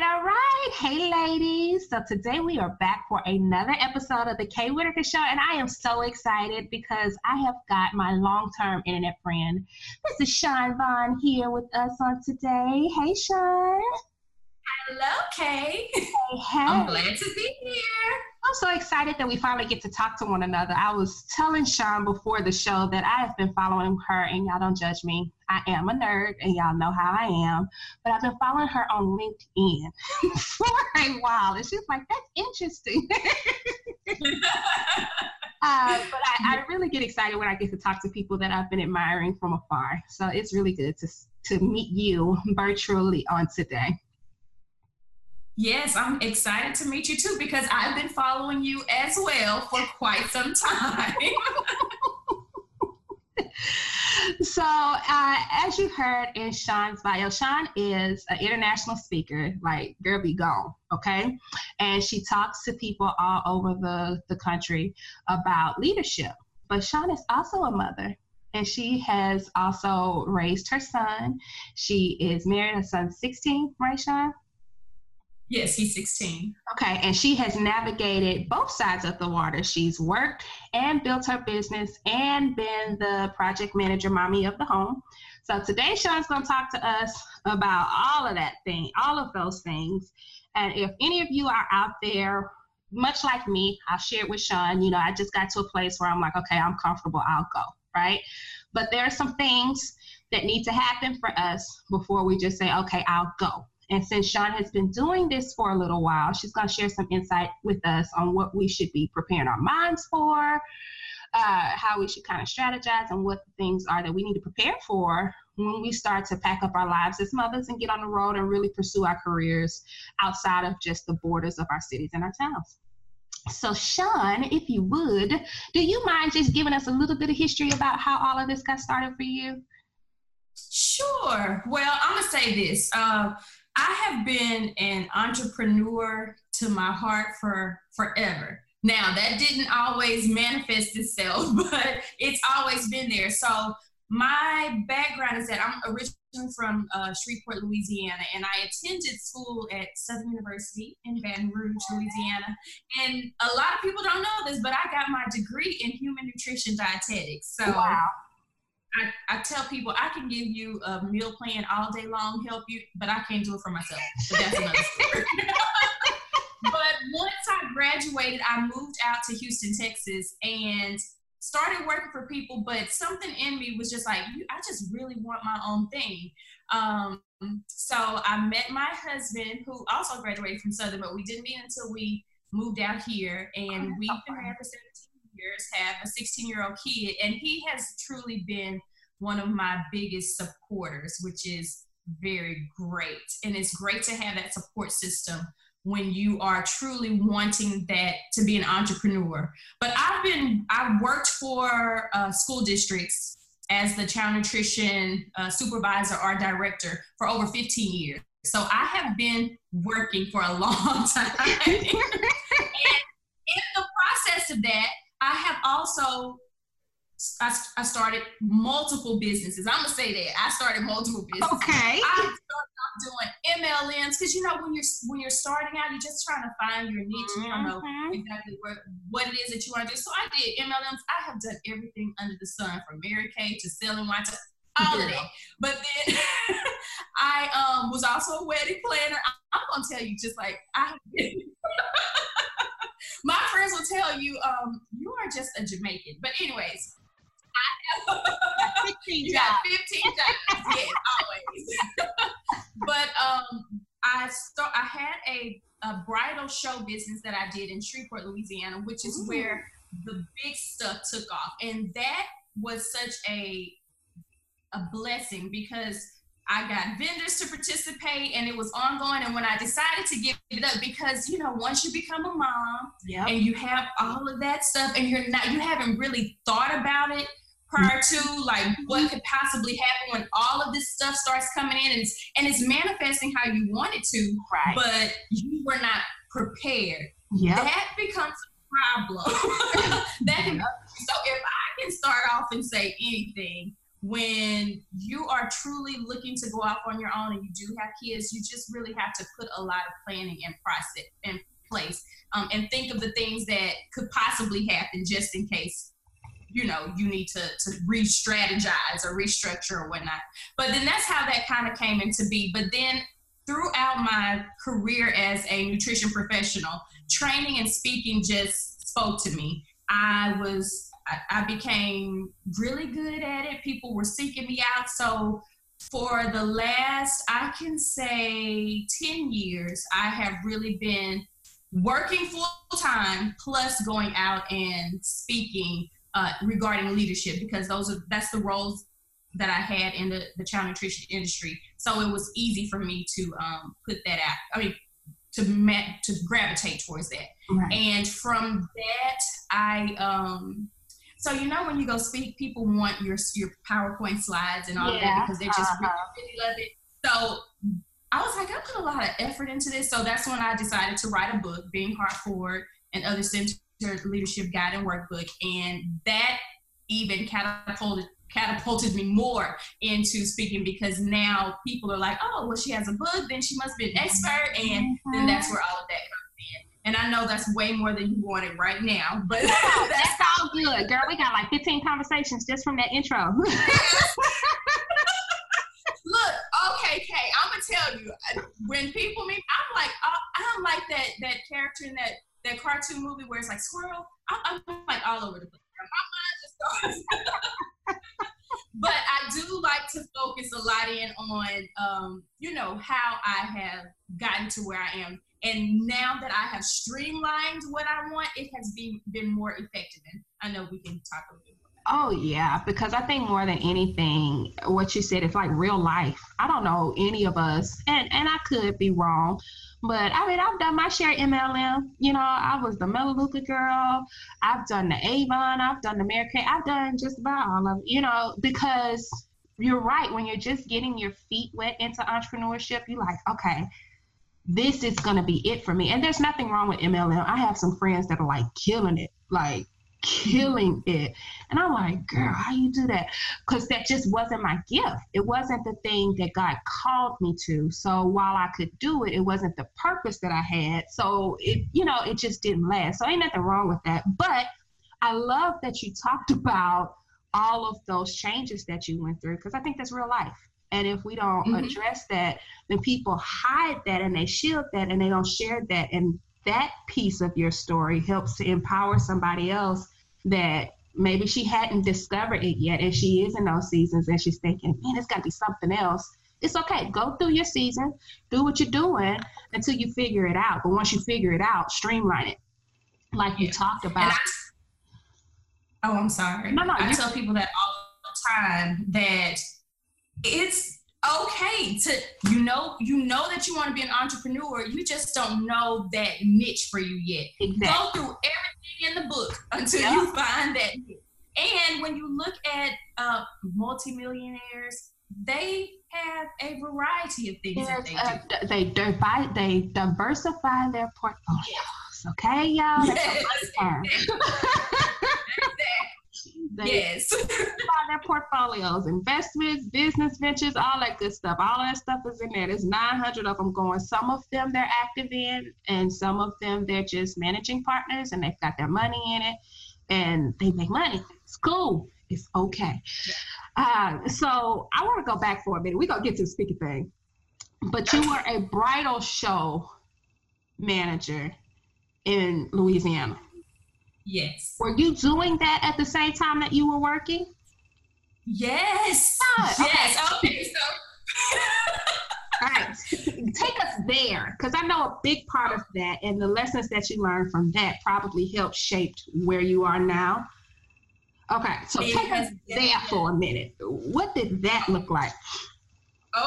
right, all right. Hey, ladies. So today we are back for another episode of the Kay Whitaker Show, and I am so excited because I have got my long-term internet friend, Mrs. Chaun Vaughn, here with us on today. Hey, Chaun. Hello, Kay. Hey, hey. I'm glad to be here. So excited that we finally get to talk to one another. I was telling Chaun before the show that I have been following her, and y'all don't judge me. I am a nerd, and y'all know how I am. But I've been following her on LinkedIn for a while, and she's like, "That's interesting." uh, but I, I really get excited when I get to talk to people that I've been admiring from afar. So it's really good to to meet you virtually on today. Yes, I'm excited to meet you too because I've been following you as well for quite some time. so, uh, as you heard in Chaun's bio, Chaun is an international speaker, like girl be gone, okay? And she talks to people all over the, the country about leadership. But Chaun is also a mother and she has also raised her son. She is married, her son's 16, right, Chaun? Yes, he's 16. Okay, and she has navigated both sides of the water. She's worked and built her business and been the project manager mommy of the home. So today Chaun's going to talk to us about all of that thing, all of those things. And if any of you are out there, much like me, I'll share it with Chaun. You know, I just got to a place where I'm like, okay, I'm comfortable, I'll go, right? But there are some things that need to happen for us before we just say, okay, I'll go and since Chaun has been doing this for a little while, she's going to share some insight with us on what we should be preparing our minds for, uh, how we should kind of strategize, and what things are that we need to prepare for when we start to pack up our lives as mothers and get on the road and really pursue our careers outside of just the borders of our cities and our towns. So, Chaun, if you would, do you mind just giving us a little bit of history about how all of this got started for you? Sure. Well, I'm going to say this. Uh, I have been an entrepreneur to my heart for forever. Now, that didn't always manifest itself, but it's always been there. So, my background is that I'm originally from uh, Shreveport, Louisiana, and I attended school at Southern University in Baton Rouge, Louisiana. And a lot of people don't know this, but I got my degree in human nutrition dietetics. So, wow. I, I tell people I can give you a meal plan all day long, help you, but I can't do it for myself. But that's another story. but once I graduated, I moved out to Houston, Texas, and started working for people. But something in me was just like, I just really want my own thing. Um, so I met my husband, who also graduated from Southern, but we didn't meet until we moved out here, and we've been married for 17 years, have a 16 year old kid, and he has truly been one of my biggest supporters, which is very great. And it's great to have that support system when you are truly wanting that to be an entrepreneur. But I've been, I've worked for uh, school districts as the child nutrition uh, supervisor or director for over 15 years. So I have been working for a long time. and in the process of that, I have also I, I started multiple businesses. I'm gonna say that I started multiple businesses. Okay. I started off doing MLMs because you know when you're when you're starting out, you're just trying to find your niche. Mm-hmm. You don't know mm-hmm. exactly what what it is that you want to do. So I did MLMs. I have done everything under the sun, from Mary Kay to selling wine to all of that. But then I um, was also a wedding planner. I'm gonna tell you, just like I. my friends will tell you, um, you are just a Jamaican. But anyways, I have 15 you got 15 jobs. yes, always. but um, I start. I had a, a bridal show business that I did in Shreveport, Louisiana, which is Ooh. where the big stuff took off, and that was such a a blessing because I got vendors to participate and it was ongoing. And when I decided to give it up, because you know, once you become a mom yep. and you have all of that stuff and you're not you haven't really thought about it prior to like what could possibly happen when all of this stuff starts coming in and it's, and it's manifesting how you want it to, right. but you were not prepared. Yep. That becomes a problem. that can, so if I can start off and say anything, when you are truly looking to go off on your own and you do have kids, you just really have to put a lot of planning and process in place um, and think of the things that could possibly happen just in case you know you need to to re-strategize or restructure or whatnot. But then that's how that kind of came into be. But then throughout my career as a nutrition professional training and speaking just spoke to me. I was I, I became really good at it people were seeking me out so for the last i can say 10 years i have really been working full time plus going out and speaking uh, regarding leadership because those are that's the roles that I had in the, the child nutrition industry. So it was easy for me to um, put that out. I mean, to met, to gravitate towards that. Right. And from that, I um, so you know when you go speak, people want your your PowerPoint slides and all yeah. that because they just uh-huh. really, really love it. So I was like, I put a lot of effort into this. So that's when I decided to write a book, Being Heart Forward and Other Centered Leadership Guide and Workbook. And that even catapulted catapulted me more into speaking because now people are like, oh, well, she has a book, then she must be an expert. And mm-hmm. then that's where all of that comes. And I know that's way more than you wanted right now, but that's, that's all good, girl. We got like 15 conversations just from that intro. Look, okay, Kay, I'm gonna tell you. When people meet, I'm like, uh, I'm like that that character in that that cartoon movie where it's like squirrel. I'm, I'm like all over the place. My mind just goes. but I do like to focus a lot in on, um, you know, how I have gotten to where I am. And now that I have streamlined what I want, it has been been more effective. And I know we can talk a little bit Oh yeah, because I think more than anything, what you said is like real life. I don't know any of us, and and I could be wrong, but I mean I've done my share MLM. You know, I was the Melaleuca girl. I've done the Avon. I've done the Mary Kay. I've done just about all of you know because you're right when you're just getting your feet wet into entrepreneurship. You're like, okay, this is gonna be it for me. And there's nothing wrong with MLM. I have some friends that are like killing it, like killing it. And I'm like, girl, how you do that? Because that just wasn't my gift. It wasn't the thing that God called me to. So while I could do it, it wasn't the purpose that I had. So it, you know, it just didn't last. So ain't nothing wrong with that. But I love that you talked about all of those changes that you went through because I think that's real life. And if we don't mm-hmm. address that, then people hide that and they shield that and they don't share that. And that piece of your story helps to empower somebody else that maybe she hadn't discovered it yet and she is in those seasons and she's thinking, man, it's got to be something else. It's okay. Go through your season, do what you're doing until you figure it out. But once you figure it out, streamline it. Like you talked about. I, oh, I'm sorry. No, no. I tell people that all the time that it's okay to you know you know that you want to be an entrepreneur you just don't know that niche for you yet exactly. go through everything in the book until you find that niche. and when you look at uh, multimillionaires they have a variety of things that they uh, do. they, divide, they diversify their portfolios okay y'all yes. They yes. their portfolios, investments, business ventures, all that good stuff. All that stuff is in there. There's 900 of them going. Some of them they're active in, and some of them they're just managing partners, and they've got their money in it, and they make money. It's cool. It's okay. Uh, so I want to go back for a minute. We're gonna get to the speaker thing, but you were a bridal show manager in Louisiana. Yes. Were you doing that at the same time that you were working? Yes. Oh, yes. Okay. okay so. All right. Take us there because I know a big part of that and the lessons that you learned from that probably helped shape where you are now. Okay. So take us there for a minute. What did that look like?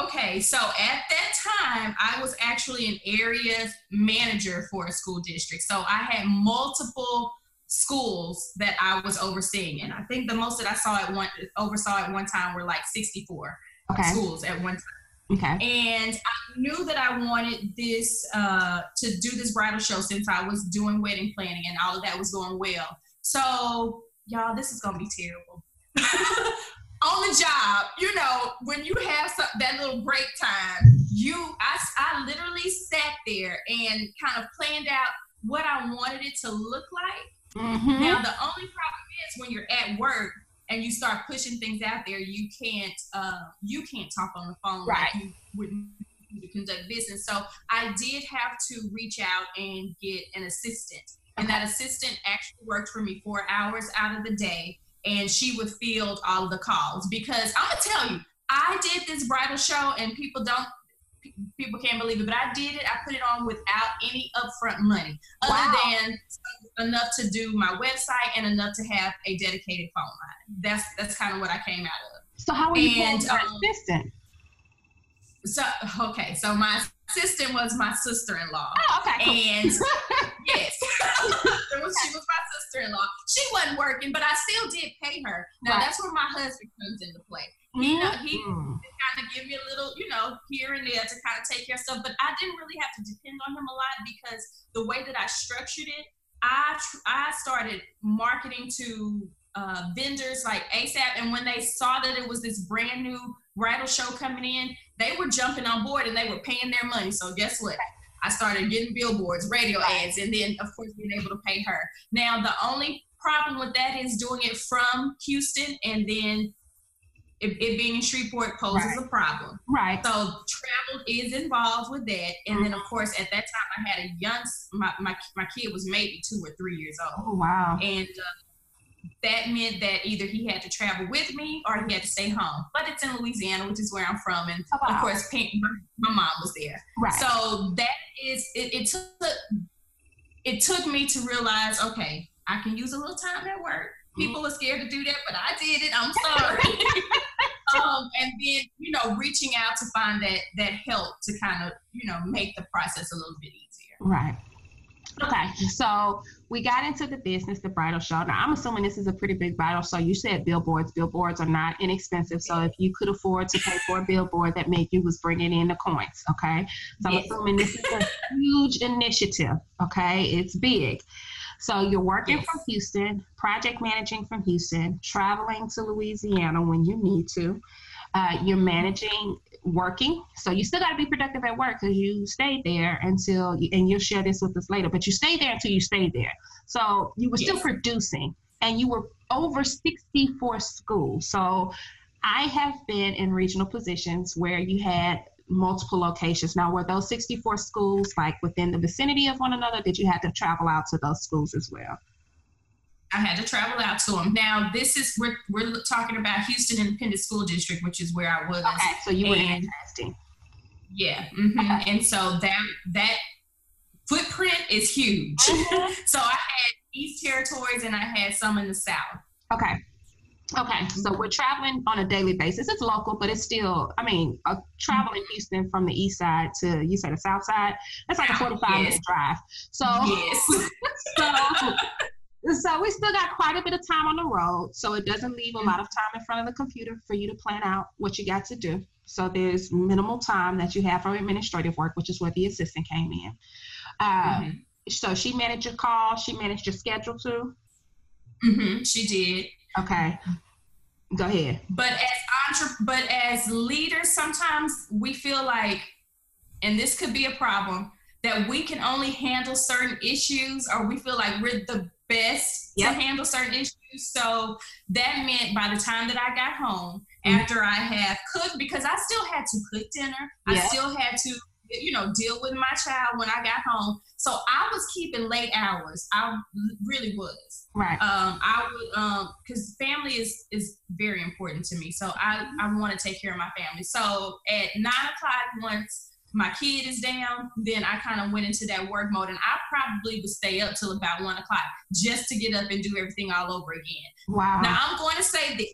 Okay, so at that time, I was actually an area manager for a school district. So I had multiple schools that I was overseeing. And I think the most that I saw at one oversaw at one time were like 64 okay. schools at one time. Okay. And I knew that I wanted this uh, to do this bridal show since I was doing wedding planning and all of that was going well. So, y'all, this is gonna be terrible. on the job, you know, when you have some, that little break time, you, I, I literally sat there and kind of planned out what I wanted it to look like. Mm-hmm. Now, the only problem is when you're at work and you start pushing things out there, you can't, uh, you can't talk on the phone right. like you wouldn't to conduct business. So I did have to reach out and get an assistant. And that assistant actually worked for me four hours out of the day and she would field all of the calls because I'm gonna tell you, I did this bridal show and people don't people can't believe it, but I did it. I put it on without any upfront money, other wow. than enough to do my website and enough to have a dedicated phone line. That's that's kind of what I came out of. So how were you and, um, assistant? So okay, so my assistant was my sister-in-law. Oh, okay. Cool. And yes, she was my sister-in-law. She wasn't working, but I still did pay her. Now right. that's where my husband comes into play. He mm-hmm. know, he kind of give you a little, you know, here and there to kind of take care of stuff. But I didn't really have to depend on him a lot because the way that I structured it, I I started marketing to uh, vendors like ASAP, and when they saw that it was this brand new bridal show coming in, they were jumping on board and they were paying their money. So guess what? I started getting billboards, radio ads, and then of course being able to pay her. Now the only problem with that is doing it from Houston and then it, it being in Shreveport poses right. a problem. Right. So travel is involved with that. And mm-hmm. then of course at that time I had a young my, my my kid was maybe two or three years old. Oh wow. And uh, that meant that either he had to travel with me or he had to stay home. But it's in Louisiana, which is where I'm from, and oh, wow. of course, my, my, mom was there. Right. So that is it, it. took it took me to realize, okay, I can use a little time at work. People are scared to do that, but I did it. I'm sorry. um, and then you know, reaching out to find that that help to kind of you know make the process a little bit easier. Right. Okay, so we got into the business, the bridal show. Now, I'm assuming this is a pretty big bridal show. You said billboards. Billboards are not inexpensive. So if you could afford to pay for a billboard, that meant you was bringing in the coins. Okay, so I'm assuming this is a huge initiative. Okay, it's big. So you're working yes. from Houston, project managing from Houston, traveling to Louisiana when you need to. Uh, you're managing working. So you still got to be productive at work because you stayed there until, you, and you'll share this with us later, but you stayed there until you stayed there. So you were yes. still producing and you were over 64 schools. So I have been in regional positions where you had multiple locations. Now, were those 64 schools like within the vicinity of one another? Did you have to travel out to those schools as well? I had to travel out to them. Now, this is we're we're talking about Houston Independent School District, which is where I was. Okay, so you were interesting. Yeah, mm-hmm. okay. and so that that footprint is huge. Mm-hmm. so I had East Territories and I had some in the South. Okay. Okay, so we're traveling on a daily basis. It's local, but it's still, I mean, uh, traveling Houston from the east side to, you said the south side, that's like a 45 yes. minute drive. So, yes. so so we still got quite a bit of time on the road. So it doesn't leave a lot of time in front of the computer for you to plan out what you got to do. So there's minimal time that you have for administrative work, which is where the assistant came in. Uh, mm-hmm. So she managed your call. She managed your schedule too. Mm-hmm, she did. Okay. Go ahead. But as entre- but as leaders, sometimes we feel like, and this could be a problem, that we can only handle certain issues, or we feel like we're the best yep. to handle certain issues. So that meant by the time that I got home, mm-hmm. after I had cooked, because I still had to cook dinner, I still had to, you know, deal with my child when I got home. So I was keeping late hours. I really was. Right. Um, I would, um, because family is is very important to me. So I I want to take care of my family. So at nine o'clock once my kid is down, then I kind of went into that work mode. And I probably would stay up till about one o'clock just to get up and do everything all over again. Wow. Now, I'm going to say that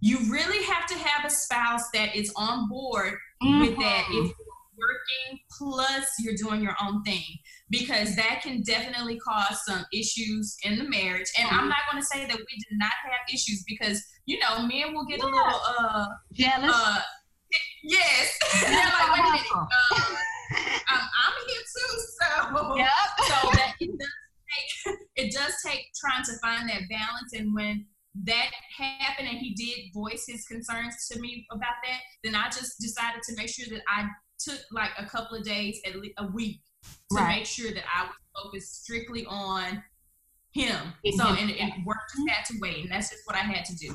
you really have to have a spouse that is on board mm-hmm. with that if you're working plus you're doing your own thing because that can definitely cause some issues in the marriage and i'm not going to say that we did not have issues because you know men will get yeah. a little uh jealous uh, Yes. They're like, wait a minute. Um, I'm, I'm here too. So, yep. so that it does take it does take trying to find that balance. And when that happened and he did voice his concerns to me about that, then I just decided to make sure that I took like a couple of days, at least a week, to right. make sure that I was focused strictly on him. So and, and work just had to wait, and that's just what I had to do.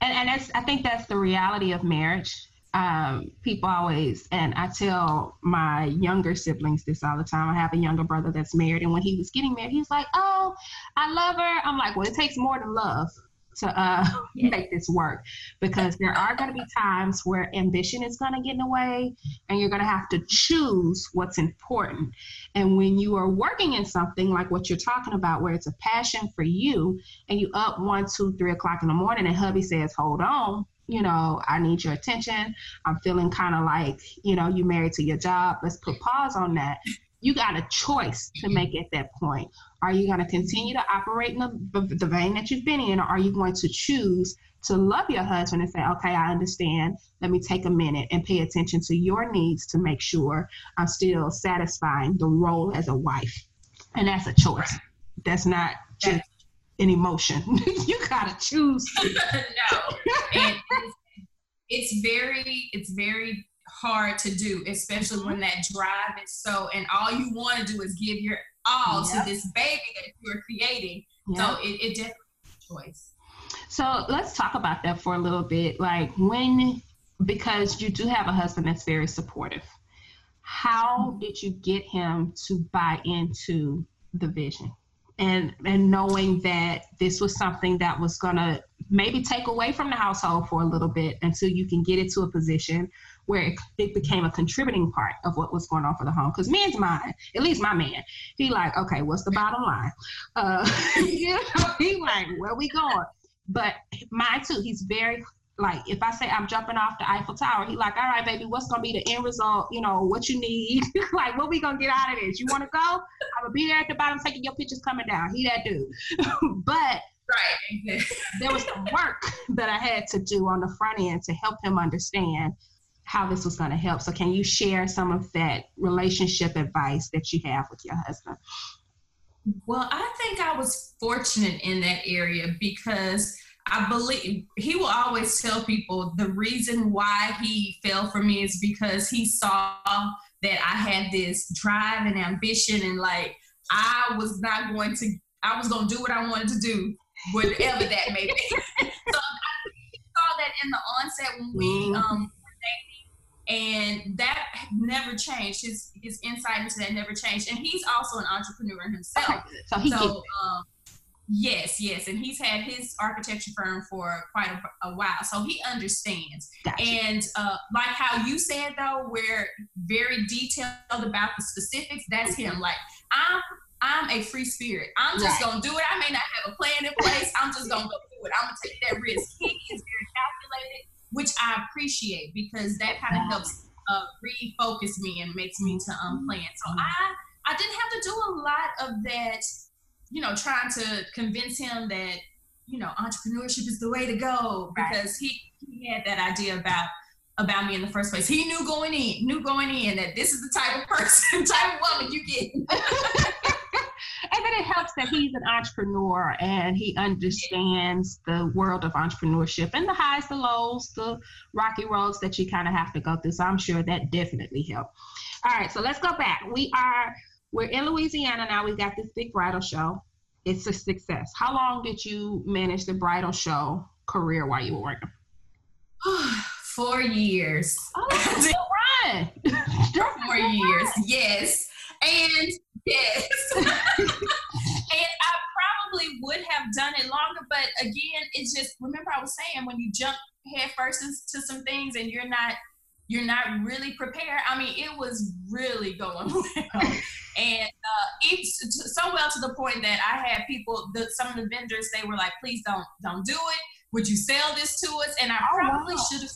And, and that's I think that's the reality of marriage. Um, people always, and I tell my younger siblings this all the time. I have a younger brother that's married, and when he was getting married, he's like, "Oh, I love her." I'm like, "Well, it takes more than love." To uh, make this work because there are going to be times where ambition is going to get in the way and you're going to have to choose what's important. And when you are working in something like what you're talking about, where it's a passion for you, and you up one, two, three o'clock in the morning, and hubby says, Hold on, you know, I need your attention. I'm feeling kind of like, you know, you married to your job. Let's put pause on that you got a choice to make at that point. Are you going to continue to operate in the, the vein that you've been in, or are you going to choose to love your husband and say, okay, I understand. Let me take a minute and pay attention to your needs to make sure I'm still satisfying the role as a wife. And that's a choice. That's not just an emotion. you got to choose. no. And it's very, it's very hard to do, especially when that drive is so, and all you want to do is give your all yep. to this baby that you're creating. Yep. So it, it definitely choice. So let's talk about that for a little bit. Like when, because you do have a husband that's very supportive, how mm-hmm. did you get him to buy into the vision? And, and knowing that this was something that was going to maybe take away from the household for a little bit until you can get it to a position where it, it, became a contributing part of what was going on for the home. Because men's mind, at least my man, he like, okay, what's the bottom line? Uh, you know, he like, where we going? But mine too, he's very like if I say I'm jumping off the Eiffel Tower, he like, all right, baby, what's gonna be the end result? You know, what you need? like, what we gonna get out of this? You wanna go? I'm gonna be there at the bottom taking your pictures coming down. He that dude. but right, there was some work that I had to do on the front end to help him understand how this was going to help. So, can you share some of that relationship advice that you have with your husband? Well, I think I was fortunate in that area because I believe he will always tell people the reason why he fell for me is because he saw that I had this drive and ambition and like I was not going to I was going to do what I wanted to do whatever that may be. so I saw that in the onset when we mm-hmm. um and that never changed. His his insight into that never changed, and he's also an entrepreneur himself. Okay. So he so, um, yes, yes, and he's had his architecture firm for quite a, a while, so he understands. Gotcha. And uh, like how you said though, we're very detailed about the specifics. That's him. Like I'm. I'm a free spirit. I'm just right. gonna do it. I may not have a plan in place. I'm just gonna go do it. I'm gonna take that risk. He is very calculated which I appreciate because that kind of helps uh, refocus me and makes me to um, plan. So I I didn't have to do a lot of that, you know, trying to convince him that you know entrepreneurship is the way to go because he he had that idea about about me in the first place. He knew going in, knew going in that this is the type of person, type of woman you get. and then it helps that he's an entrepreneur and he understands the world of entrepreneurship and the highs, the lows, the rocky roads that you kind of have to go through. So I'm sure that definitely helped. All right, so let's go back. We are we're in Louisiana now. We've got this big bridal show. It's a success. How long did you manage the bridal show career while you were working? Four years. Oh, run. Four years. Yes. And Yes. and I probably would have done it longer, but again, it's just remember I was saying when you jump headfirst into some things and you're not you're not really prepared. I mean, it was really going well, and uh, it's so well to the point that I had people, the, some of the vendors, they were like, "Please don't, don't do it. Would you sell this to us?" And I oh, probably wow. should have.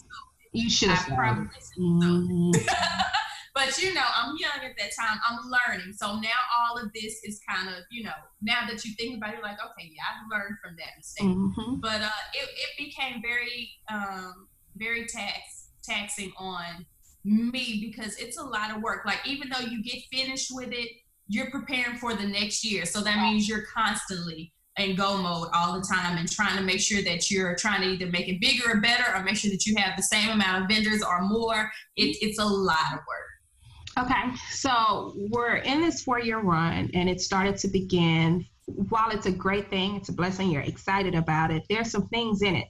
You should have. I probably should have. But you know, I'm young at that time. I'm learning. So now all of this is kind of, you know, now that you think about it, like, okay, yeah, I've learned from that mistake. Mm-hmm. But uh, it, it became very, um, very tax taxing on me because it's a lot of work. Like even though you get finished with it, you're preparing for the next year. So that means you're constantly in go mode all the time and trying to make sure that you're trying to either make it bigger or better or make sure that you have the same amount of vendors or more. It, it's a lot of work. Okay, so we're in this four year run and it started to begin. While it's a great thing, it's a blessing, you're excited about it, there's some things in it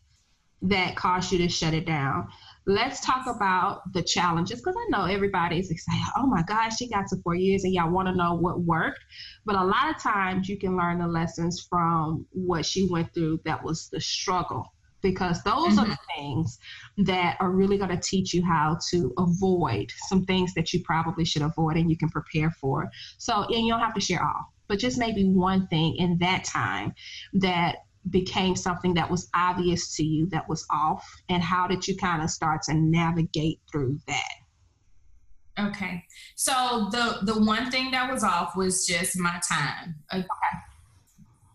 that cause you to shut it down let's talk about the challenges because I know everybody's excited. Oh my gosh, she got to four years and y'all want to know what worked. But a lot of times you can learn the lessons from what she went through that was the struggle because those mm-hmm. are the things that are really going to teach you how to avoid some things that you probably should avoid and you can prepare for. So, and you don't have to share all, but just maybe one thing in that time that became something that was obvious to you that was off and how did you kind of start to navigate through that okay so the the one thing that was off was just my time okay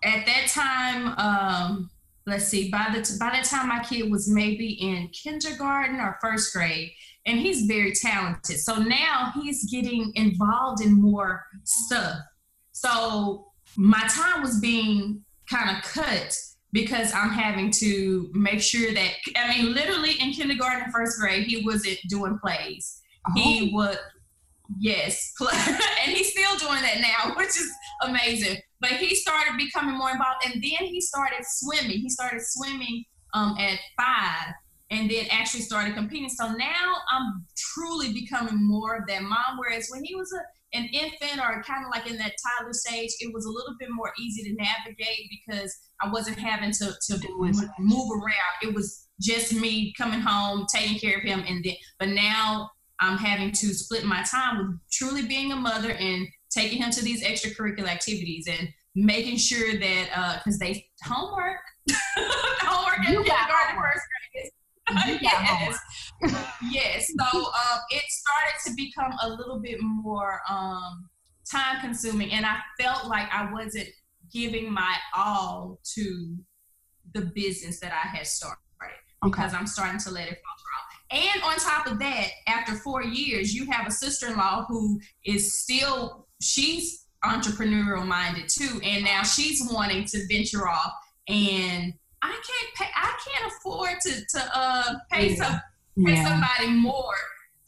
at that time um let's see by the by the time my kid was maybe in kindergarten or first grade and he's very talented so now he's getting involved in more stuff so my time was being kind of cut because I'm having to make sure that I mean literally in kindergarten and first grade he wasn't doing plays. Oh. He would yes, and he's still doing that now, which is amazing. But he started becoming more involved and then he started swimming. He started swimming um, at five and then actually started competing. So now I'm truly becoming more of that mom. Whereas when he was a an infant or kind of like in that toddler stage, it was a little bit more easy to navigate because I wasn't having to, to move around. It was just me coming home, taking care of him, and then. But now I'm having to split my time with truly being a mother and taking him to these extracurricular activities and making sure that because uh, they homework, homework in kindergarten, first grade yes. yes. So um, it started to become a little bit more um, time consuming, and I felt like I wasn't giving my all to the business that I had started because I'm starting to let it fall off. And on top of that, after four years, you have a sister in law who is still, she's entrepreneurial minded too. And now she's wanting to venture off and I can't pay. I can't afford to to uh, pay some pay yeah. somebody more.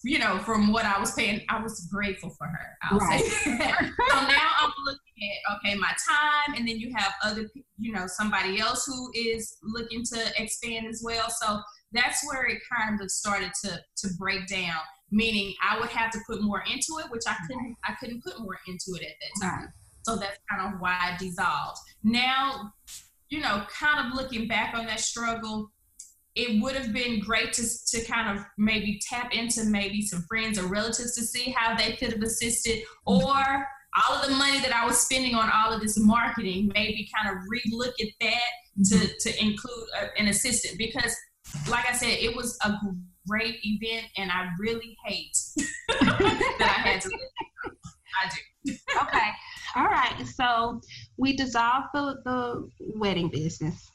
You know, from what I was paying, I was grateful for her. I'll right. so now I'm looking at okay, my time, and then you have other, you know, somebody else who is looking to expand as well. So that's where it kind of started to to break down. Meaning, I would have to put more into it, which I couldn't. I couldn't put more into it at that time. Right. So that's kind of why I dissolved. Now you know, kind of looking back on that struggle, it would have been great to, to kind of maybe tap into maybe some friends or relatives to see how they could have assisted or all of the money that I was spending on all of this marketing, maybe kind of relook at that to, mm-hmm. to include a, an assistant because like I said, it was a great event and I really hate that I had to I do. okay. All right. So we dissolved the, the wedding business.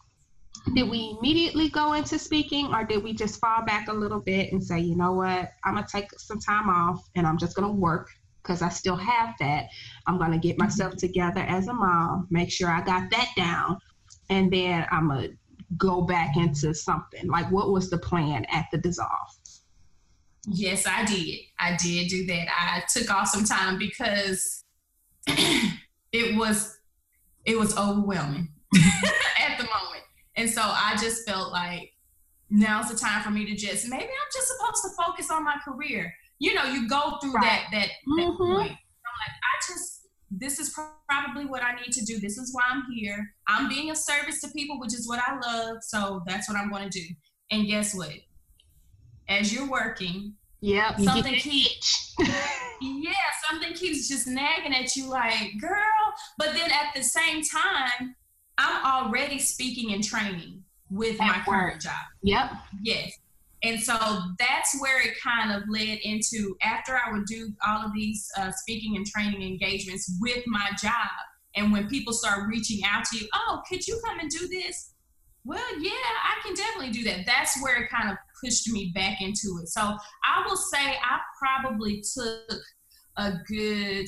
Did we immediately go into speaking or did we just fall back a little bit and say, you know what, I'm going to take some time off and I'm just going to work because I still have that. I'm going to get myself mm-hmm. together as a mom, make sure I got that down, and then I'm to go back into something. Like, what was the plan at the dissolve? Yes, I did. I did do that. I took off some time because it was it was overwhelming at the moment. And so I just felt like now's the time for me to just maybe I'm just supposed to focus on my career. You know, you go through right. that that, that mm-hmm. point. I'm like, I just this is probably what I need to do. This is why I'm here. I'm being a service to people, which is what I love. So that's what I'm going to do. And guess what? As you're working, yeah, something keeps yeah, something keeps just nagging at you like, girl. But then at the same time, I'm already speaking and training with at my work. current job. Yep. Yes. And so that's where it kind of led into after I would do all of these uh, speaking and training engagements with my job. And when people start reaching out to you, oh, could you come and do this? Well, yeah, I can definitely do that. That's where it kind of pushed me back into it. So I will say I probably took a good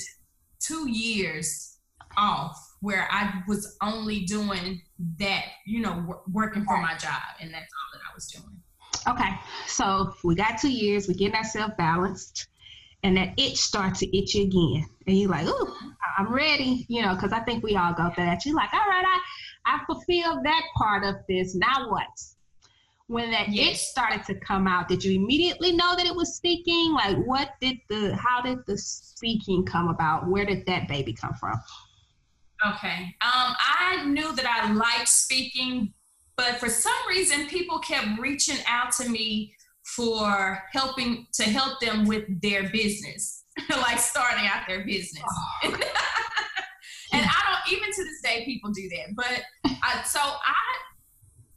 two years off where I was only doing that, you know, working for my job, and that's all that I was doing. Okay, so we got two years, we're getting ourselves balanced, and that itch starts to itch you again, and you're like, "Ooh, I'm ready," you know, because I think we all go through that. You're like, "All right, I I fulfilled that part of this. Now what?" When that yes. itch started to come out, did you immediately know that it was speaking? Like, what did the how did the speaking come about? Where did that baby come from? Okay. Um, I knew that I liked speaking, but for some reason, people kept reaching out to me for helping to help them with their business, like starting out their business. Oh. and I don't even to this day people do that. But I, so I,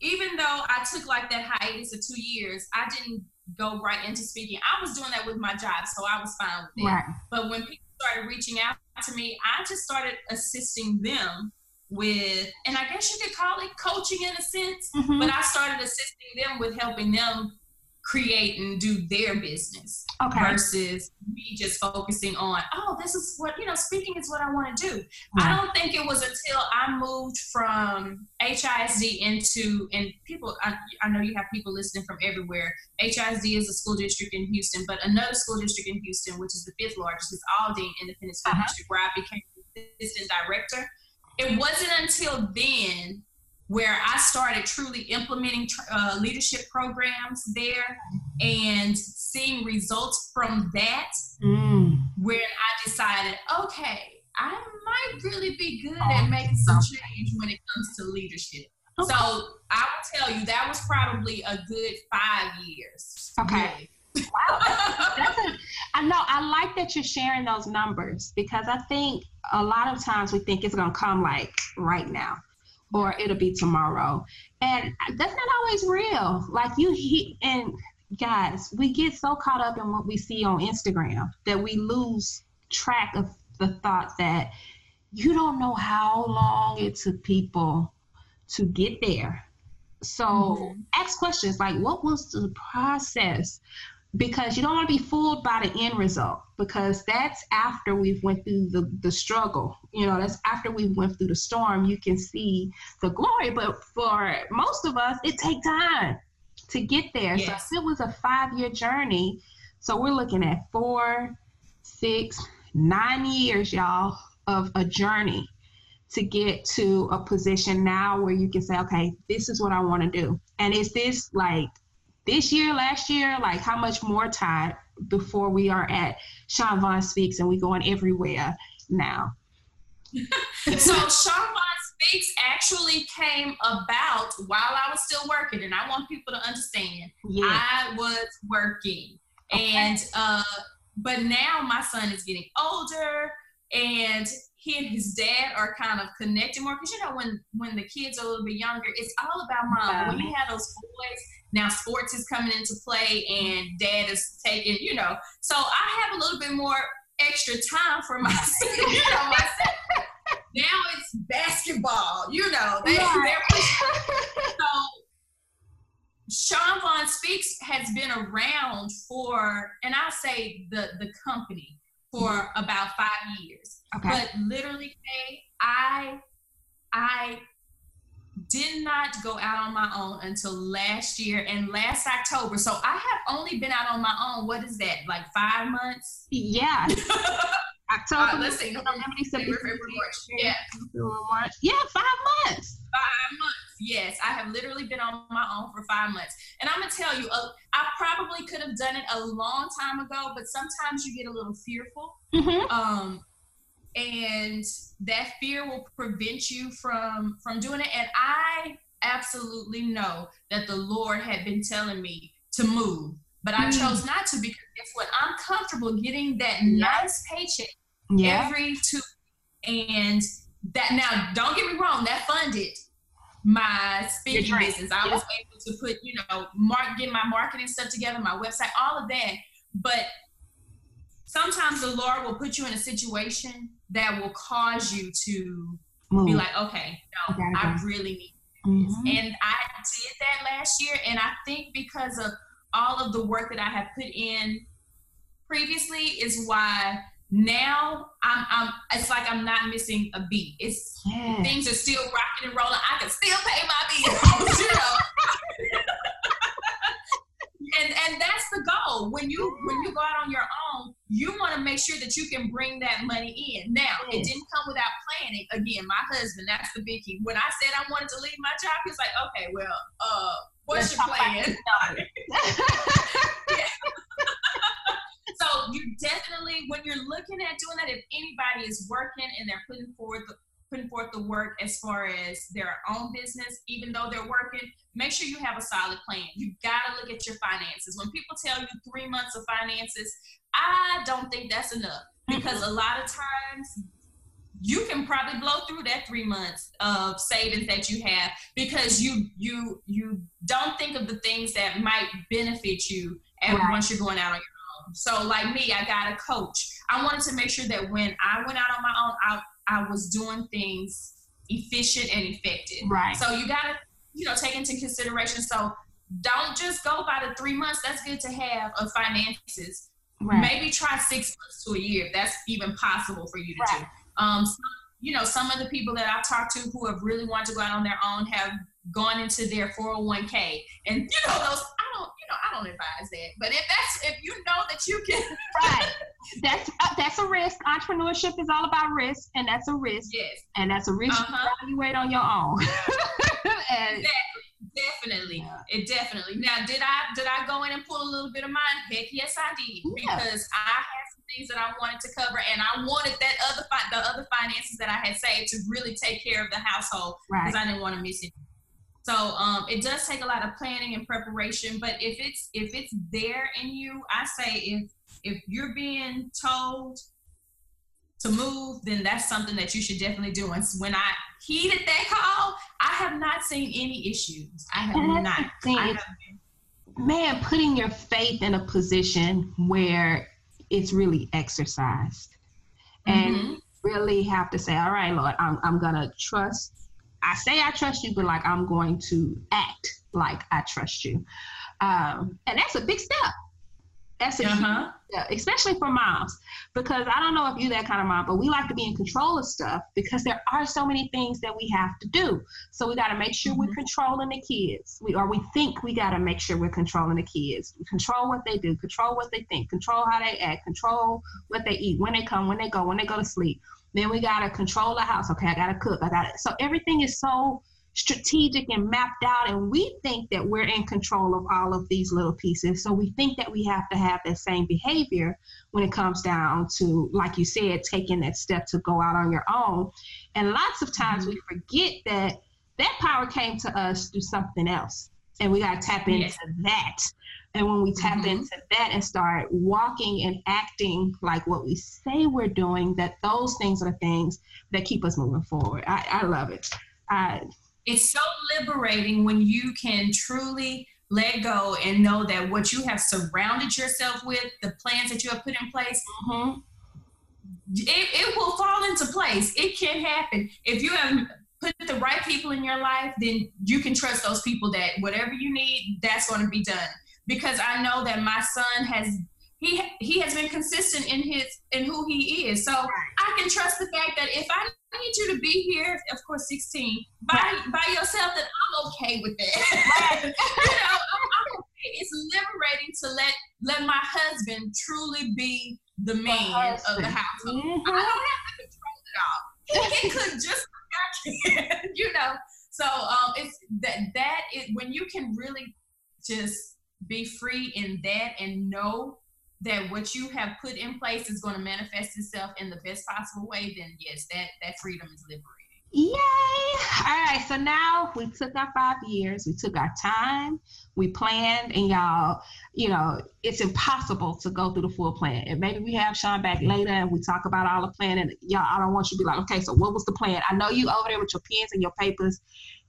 even though I took like that hiatus of two years, I didn't go right into speaking. I was doing that with my job, so I was fine with it. Right. But when people started reaching out to me, I just started assisting them with, and I guess you could call it coaching in a sense, mm-hmm. but I started assisting them with helping them create and do their business okay. versus me just focusing on oh this is what you know speaking is what i want to do i don't think it was until i moved from hisd into and people I, I, know you have people listening from everywhere hisd is a school district in houston but another school district in houston which is the fifth largest is aldine independent school uh-huh. district where i became assistant director it wasn't until then where I started truly implementing uh, leadership programs there and seeing results from that, mm. when I decided, okay, I might really be good at making some change when it comes to leadership. Okay. So I will tell you that was probably a good five years. Okay. Wow. That's a, I know I like that you're sharing those numbers because I think a lot of times we think it's gonna come like right now or it'll be tomorrow. And that's not always real. Like you he, and guys, we get so caught up in what we see on Instagram that we lose track of the thought that you don't know how long it took people to get there. So mm-hmm. ask questions like what was the process? Because you don't want to be fooled by the end result because that's after we've went through the, the struggle you know that's after we went through the storm you can see the glory. But for most of us it takes time to get there. Yes. so it was a five year journey. So we're looking at four six nine years y'all of a journey to get to a position now where you can say okay this is what i want to do. And is this like this year, last year, like how much more time before we are at Chaun Vaughn Speaks and we going everywhere now? so Chaun Vaughn Speaks actually came about while I was still working, and I want people to understand yeah. I was working, okay. and uh, but now my son is getting older, and he and his dad are kind of connecting more because you know when when the kids are a little bit younger, it's all about mom. When you have those boys, now sports is coming into play and dad is taking, you know. So I have a little bit more extra time for myself. you know, myself. now it's basketball, you know. They, yeah. so Chaun Vaughn Speaks has been around for, and I'll say the the company for about five years. Okay. But literally, I I did not go out on my own until last year and last October. So I have only been out on my own. What is that? Like five months? Yeah. October. Uh, let's see. November, December, February, March. Yeah. Yeah, five months. Five months. Yes, I have literally been on my own for five months. And I'm gonna tell you, uh, I probably could have done it a long time ago, but sometimes you get a little fearful. Mm-hmm. Um, and that fear will prevent you from from doing it. And i absolutely know that the lord had been telling me to move but i mm. chose not to because guess what? I'm comfortable getting that nice paycheck yeah. every two and that now don't get me wrong that funded my speaking business. I was able to put you know mark get my marketing stuff together my website all of that. But sometimes the Lord will put you in a situation that will cause you to Move. be like, okay, no, I really need mm-hmm. And I did that last year. And I think because of all of the work that I have put in previously is why now I'm, I'm it's like I'm not missing a beat. It's things are still rocking and rolling. I can still pay my bills, you know. and and that's the goal. When you when you go out on your own, you want to make sure that you can bring that money in. Now, yes. it didn't come without planning. Again, my husband, that's the big key. When I said I wanted to leave my job, he's like, okay, well, uh, what's Let's your plan? so you definitely, when you're looking at doing that, if anybody is working and they're putting forward the putting forth the work as far as their own business, even though they're working, make sure you have a solid plan. You gotta look at your finances. When people tell you three months of finances, I don't think that's enough because mm-hmm. a lot of times you can probably blow through that three months of savings that you have because you you you don't think of the things that might benefit you and right. once you're going out on your own. so like me, I got a coach. I wanted to make sure that when I went out on my own, I, I was doing things efficient and effective. Right. So you gotta, you know, take into consideration. So don't just go by the three months. That's good to have of finances. Right. Maybe try six months to a year. If that's even possible for you to right. do. Um, you know, some of the people that I've talked to who have really wanted to go out on their own have gone into their 401k. And you know, those I don't, you know, I don't advise that. But if that's if you know that you can Right. That's uh, that's a risk. Entrepreneurship is all about risk and that's a risk. Yes. And that's a risk uh-huh. you evaluate on your own. and, exactly. Definitely, yeah. it definitely. Now, did I did I go in and pull a little bit of mine? Heck, yes, I did. Yeah. Because I had some things that I wanted to cover, and I wanted that other the other finances that I had saved to really take care of the household because right. I didn't want to miss it. So um, it does take a lot of planning and preparation. But if it's if it's there in you, I say if if you're being told to move, then that's something that you should definitely do. And when I heeded that call, I have not seen any issues. I have not. I have man, putting your faith in a position where it's really exercised. And mm-hmm. really have to say, all right, Lord, I'm, I'm going to trust. I say I trust you, but like I'm going to act like I trust you. Um, and that's a big step. That's a uh-huh. huge, especially for moms, because I don't know if you're that kind of mom, but we like to be in control of stuff because there are so many things that we have to do. So we got to make sure mm-hmm. we're controlling the kids. We or we think we got to make sure we're controlling the kids. Control what they do, control what they think, control how they act, control what they eat, when they come, when they go, when they go to sleep. Then we got to control the house. Okay, I got to cook. I got it. So everything is so strategic and mapped out and we think that we're in control of all of these little pieces so we think that we have to have that same behavior when it comes down to like you said taking that step to go out on your own and lots of times mm-hmm. we forget that that power came to us through something else and we got to tap into yes. that and when we tap mm-hmm. into that and start walking and acting like what we say we're doing that those things are the things that keep us moving forward i, I love it I, it's so liberating when you can truly let go and know that what you have surrounded yourself with, the plans that you have put in place, mm-hmm. it, it will fall into place. It can happen. If you have put the right people in your life, then you can trust those people that whatever you need, that's going to be done. Because I know that my son has he he has been consistent in his in who he is. So I can trust the fact that if I need you to be here, of course, 16 by right. by yourself, then I'm okay with that. Right. you know, I'm, I'm okay. It's liberating to let let my husband truly be the man of the house. Mm-hmm. I don't have to control it all. He, could just you know. So um, it's that that is when you can really just be free in that and know that what you have put in place is going to manifest itself in the best possible way, then yes, that that freedom is liberating. Yay! All right, so now we took our five years, we took our time, we planned, and y'all, you know, it's impossible to go through the full plan. And maybe we have Chaun back later and we talk about all the plan and Y'all, I don't want you to be like, okay, so what was the plan? I know you over there with your pens and your papers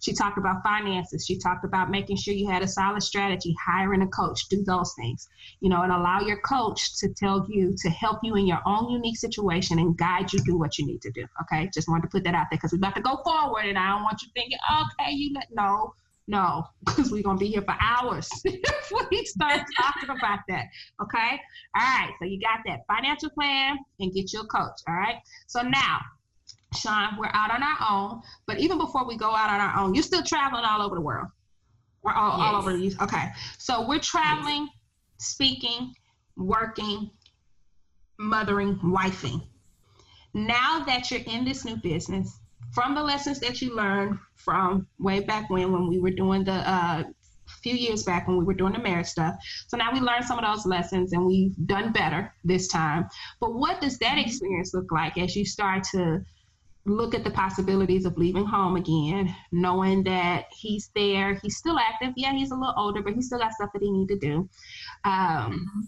she talked about finances. She talked about making sure you had a solid strategy, hiring a coach, do those things, you know, and allow your coach to tell you to help you in your own unique situation and guide you through what you need to do. Okay. Just wanted to put that out there because we're about to go forward and I don't want you thinking, okay, you let no. No, because we're gonna be here for hours if we start talking about that. Okay. All right. So you got that financial plan and get your coach. All right. So now, Chaun, we're out on our own. But even before we go out on our own, you're still traveling all over the world. We're all, yes. all over the Okay. So we're traveling, yes. speaking, working, mothering, wifing. Now that you're in this new business, from the lessons that you learned from way back when when we were doing the uh, few years back when we were doing the marriage stuff. So now we learned some of those lessons and we've done better this time. But what does that mm-hmm. experience look like as you start to look at the possibilities of leaving home again, knowing that he's there, he's still active. Yeah, he's a little older, but he's still got stuff that he need to do. Um, mm-hmm.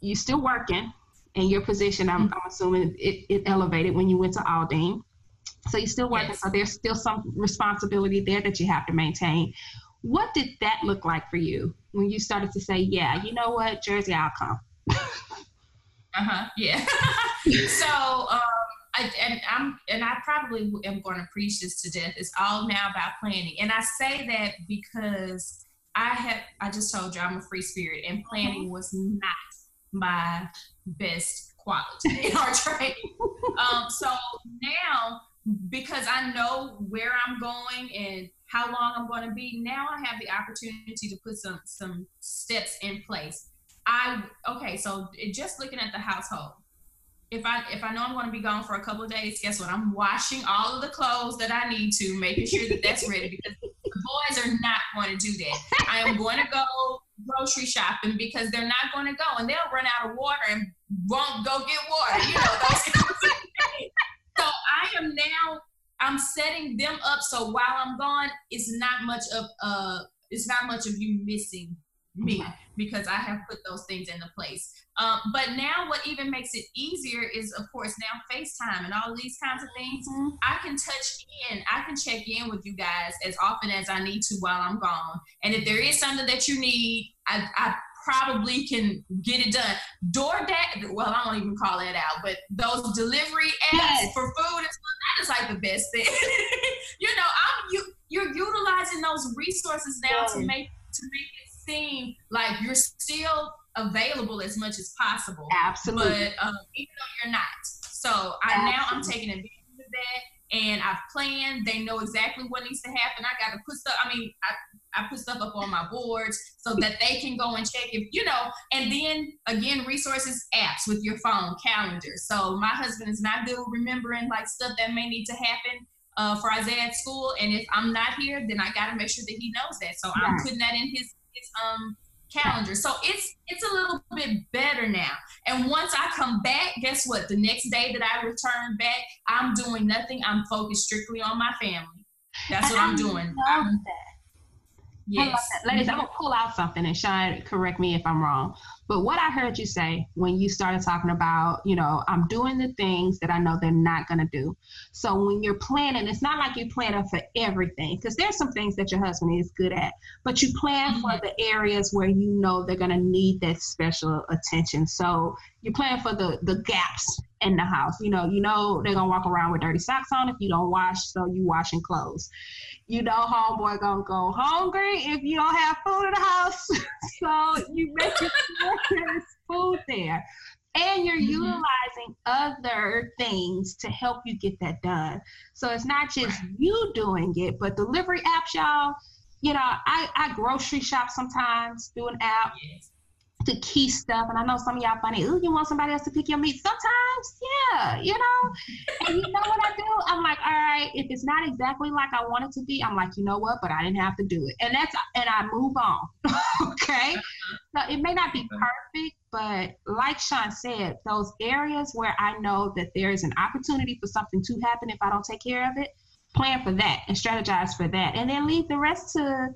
You're still working, in your position. I'm, mm-hmm. I'm assuming it, it elevated when you went to Aldine. So you're still working, yes. so there's still some responsibility there that you have to maintain. What did that look like for you when you started to say, "Yeah, you know what, Jersey, I'll come." uh huh. Yeah. so, um, I, and I'm, and I probably am going to preach this to death. It's all now about planning, and I say that because I have, I just told you I'm a free spirit, and planning mm-hmm. was not my best quality in our training. Um, so because I know where I'm going and how long I'm going to be, now I have the opportunity to put some some steps in place. I okay, so just looking at the household. If I if I know I'm going to be gone for a couple of days, guess what? I'm washing all of the clothes that I need to, making sure that that's ready because the boys are not going to do that. I am going to go grocery shopping because they're not going to go and they'll run out of water and won't go get water. You know those. So I am now I'm setting them up so while I'm gone, it's not much of uh it's not much of you missing me because I have put those things into place. Um, but now, what even makes it easier is, of course, now FaceTime and all these kinds of things. Mm-hmm. I can touch in, I can check in with you guys as often as I need to while I'm gone. And if there is something that you need, I, I probably can get it done. DoorDash, well, I don't even call that out, but those delivery apps yes. for food and that is like the best thing. you know, I'm you you're utilizing those resources now to make to make it seem like you're still available as much as possible. Absolutely. But um, even though you're not. So I Absolutely. now I'm taking advantage of that and I've planned. They know exactly what needs to happen. I got to put stuff. I mean, I, I put stuff up on my boards so that they can go and check if you know. And then again, resources, apps with your phone, calendar. So my husband is not good with remembering like stuff that may need to happen. Uh, for Isaiah at school, and if I'm not here, then I got to make sure that he knows that. So I'm putting that in his his um calendar. So it's it's a little bit better now. And once I come back, guess what? The next day that I return back, I'm doing nothing. I'm focused strictly on my family. That's what I'm doing. I'm, Yes. Ladies, I'm gonna pull out something and Chaun, correct me if I'm wrong. But what I heard you say when you started talking about, you know, I'm doing the things that I know they're not gonna do. So when you're planning, it's not like you're planning for everything, because there's some things that your husband is good at, but you plan mm-hmm. for the areas where you know they're gonna need that special attention. So you plan for the the gaps in the house. You know, you know they're gonna walk around with dirty socks on if you don't wash, so you washing clothes. You know, homeboy gonna go hungry if you don't have food in the house, so you make sure there's food there. And you're mm-hmm. utilizing other things to help you get that done. So it's not just you doing it, but delivery apps, y'all. You know, I, I grocery shop sometimes through an app. Yes the key stuff. And I know some of y'all funny, ooh, you want somebody else to pick your meat? Sometimes, yeah, you know. and you know what I do? I'm like, all right, if it's not exactly like I want it to be, I'm like, you know what? But I didn't have to do it. And that's and I move on. okay. So it may not be uh-huh. perfect, but like Chaun said, those areas where I know that there is an opportunity for something to happen if I don't take care of it, plan for that and strategize for that. And then leave the rest to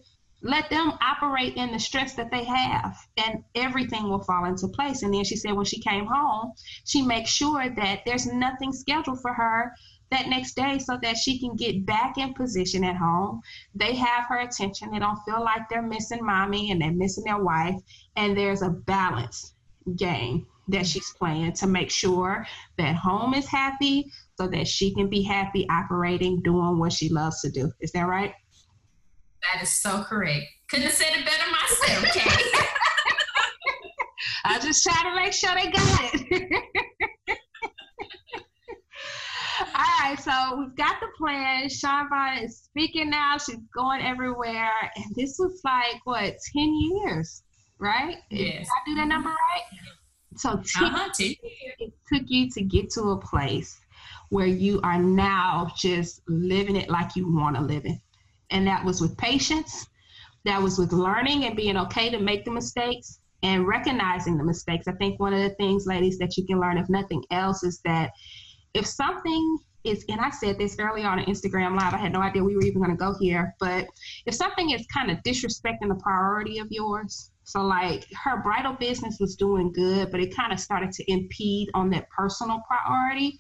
let them operate in the stress that they have and everything will fall into place. And then she said when she came home she makes sure that there's nothing scheduled for her that next day so that she can get back in position at home. They have her attention. They don't feel like they're missing mommy and they're missing their wife. And there's a balance game that she's playing to make sure that home is happy so that she can be happy operating doing what she loves to do. Is that right That is so correct. Couldn't have said it better myself, Kay. I just try to make sure they got it. All right, so we've got the plan. Siobhan is speaking now. She's going everywhere. And this was like, what, 10 years, right? Yes. Did I do that number right? So 10 Uh-huh, years it took you to get to a place where you are now just living it like you want to live it. And that was with patience. That was with learning and being okay to make the mistakes and recognizing the mistakes. I think one of the things, ladies, that you can learn, if nothing else, is that if something is, and I said this early on in Instagram Live, I had no idea we were even going to go here, but if something is kind of disrespecting the priority of yours, so like her bridal business was doing good, but it kind of started to impede on that personal priority,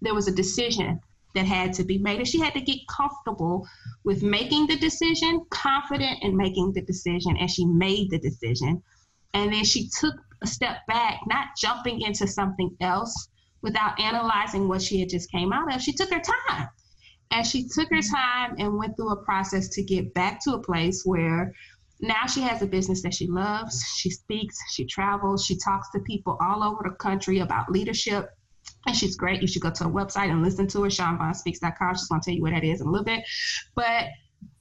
there was a decision that had to be made. And she had to get comfortable with making the decision, confident in making the decision, and she made the decision. And then she took a step back, not jumping into something else without analyzing what she had just came out of. She took her time. And she took her time and went through a process to get back to a place where now she has a business that she loves. She speaks, she travels, she talks to people all over the country about leadership. And she's great. You should go to her website and listen to her, ChaunVaughnSpeaks.com. She's going to tell you what that is in a little bit. But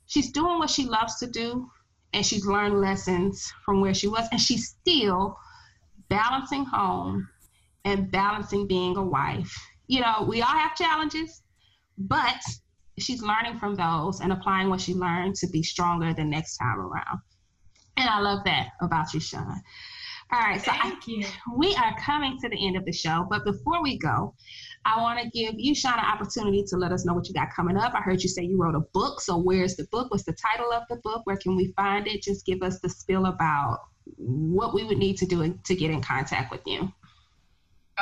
she's doing what she loves to do, and she's learned lessons from where she was, and she's still balancing home and balancing being a wife. You know, we all have challenges, but she's learning from those and applying what she learned to be stronger the next time around. And I love that about you, Chaun. All right, so I, we are coming to the end of the show, but before we go, I want to give you, Chaun, an opportunity to let us know what you got coming up. I heard you say you wrote a book, so where's the book? What's the title of the book? Where can we find it? Just give us the spill about what we would need to do to get in contact with you.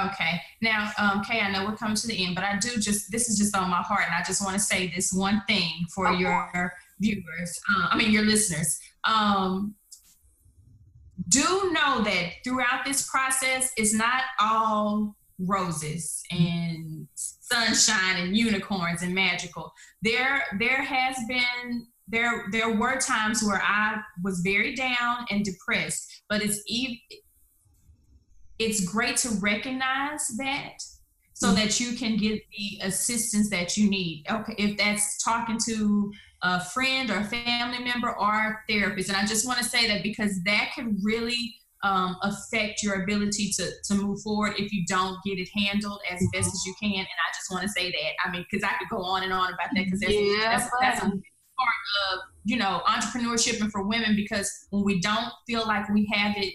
Okay. Now, um, Kay, I know we're coming to the end, but I do just, this is just on my heart, and I just want to say this one thing for Okay. your viewers, uh, I mean, your listeners. Um, do know that throughout this process, it's not all roses and sunshine and unicorns and magical. There, there has been there there were times where I was very down and depressed, but it's ev- it's great to recognize that so mm-hmm. that you can get the assistance that you need. Okay, if that's talking to a friend or a family member or a therapist, and I just want to say that because that can really um, affect your ability to to move forward if you don't get it handled as best as you can. And I just want to say that. I mean, because I could go on and on about that because Yeah, that's, that's a part of you know entrepreneurship and for women because when we don't feel like we have it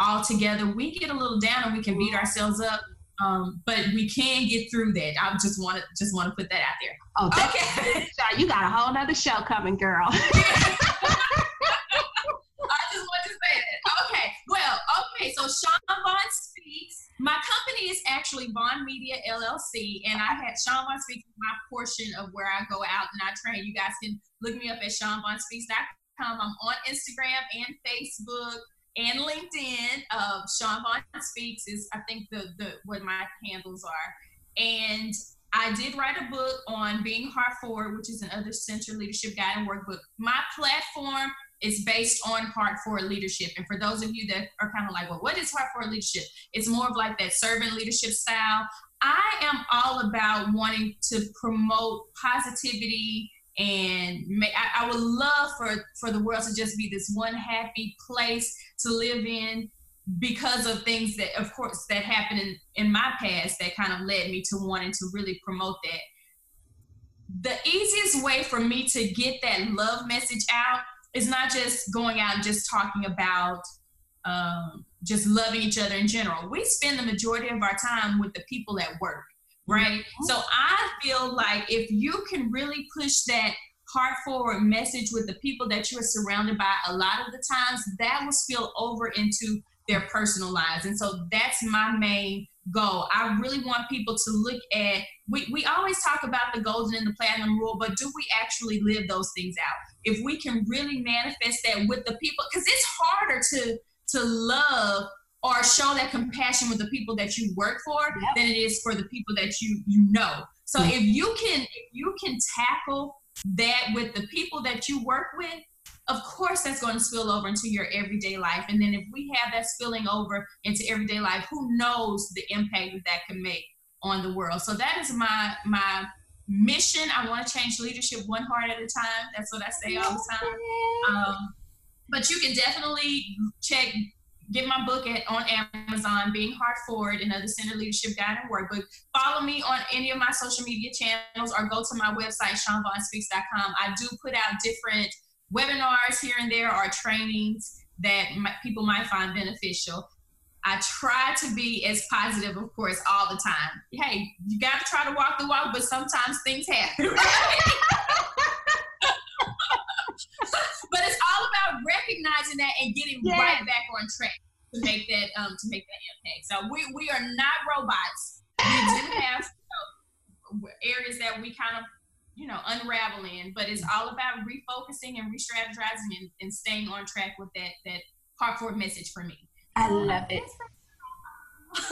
all together we get a little down and we can beat ourselves up um, but we can get through that i just want to just want to put that out there Oh, okay you got a whole nother show coming, girl. I just want to say that. Okay. Well, okay. So Chaun Vaughn Speaks. My company is actually Vaughn Media LLC, and I had Chaun Vaughn Speaks my portion of where I go out and I train. You guys can look me up at ChaunVaughnSpeaks.com. I'm on Instagram and Facebook and LinkedIn. Uh, Chaun Vaughn Speaks is I think the the what my handles are, and I did write a book on being heart forward, which is an Others Centered leadership guide and workbook. My platform is based on heart forward leadership. And for those of you that are kind of like, well, what is heart forward leadership? It's more of like that servant leadership style. I am all about wanting to promote positivity and make, I, I would love for, for the world to just be this one happy place to live in because of things that of course that happened in, in my past that kind of led me to wanting to really promote that. The easiest way for me to get that love message out is not just going out and just talking about um, just loving each other in general. We spend the majority of our time with the people at work right mm-hmm. so i feel like if you can really push that heart forward message with the people that you're surrounded by a lot of the times that will spill over into their personal lives. And so that's my main goal. I really want people to look at we, we always talk about the golden and the platinum rule, but do we actually live those things out? If we can really manifest that with the people, because it's harder to to love or show that compassion with the people that you work for Yep. than it is for the people that you you know. So if you can if you can tackle that with the people that you work with, of course that's going to spill over into your everyday life. And then if we have that spilling over into everyday life, who knows the impact that that can make on the world. So that is my my mission. I want to change leadership one heart at a time. That's what I say all the time. Um, but you can definitely check get my book at on Amazon, Being Heart Forward, an Others Centered Leadership Guide and Workbook. Follow me on any of my social media channels or go to my website, ChaunVaughnSpeaks.com. I do put out different webinars here and there or trainings that my, people might find beneficial. I try to be as positive, of course, all the time. Hey, you got to try to walk the walk, but sometimes things happen. but it's all about recognizing that and getting yeah. right back on track to make that um, to make that impact. So we we are not robots. We do have you know, areas that we kind of you know unravel in, but it's all about refocusing and re-strategizing and, and staying on track with that that heart forward message for me. I love it.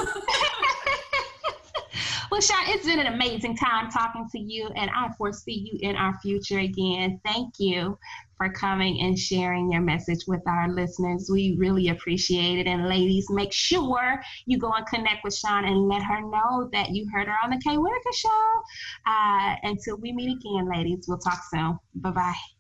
well, Chaun, it's been an amazing time talking to you, and I foresee you in our future again. Thank you for coming and sharing your message with our listeners. We really appreciate it. And ladies, make sure you go and connect with Chaun and let her know that you heard her on the Kay Whitaker Show. Uh, until we meet again, ladies, we'll talk soon. Bye bye.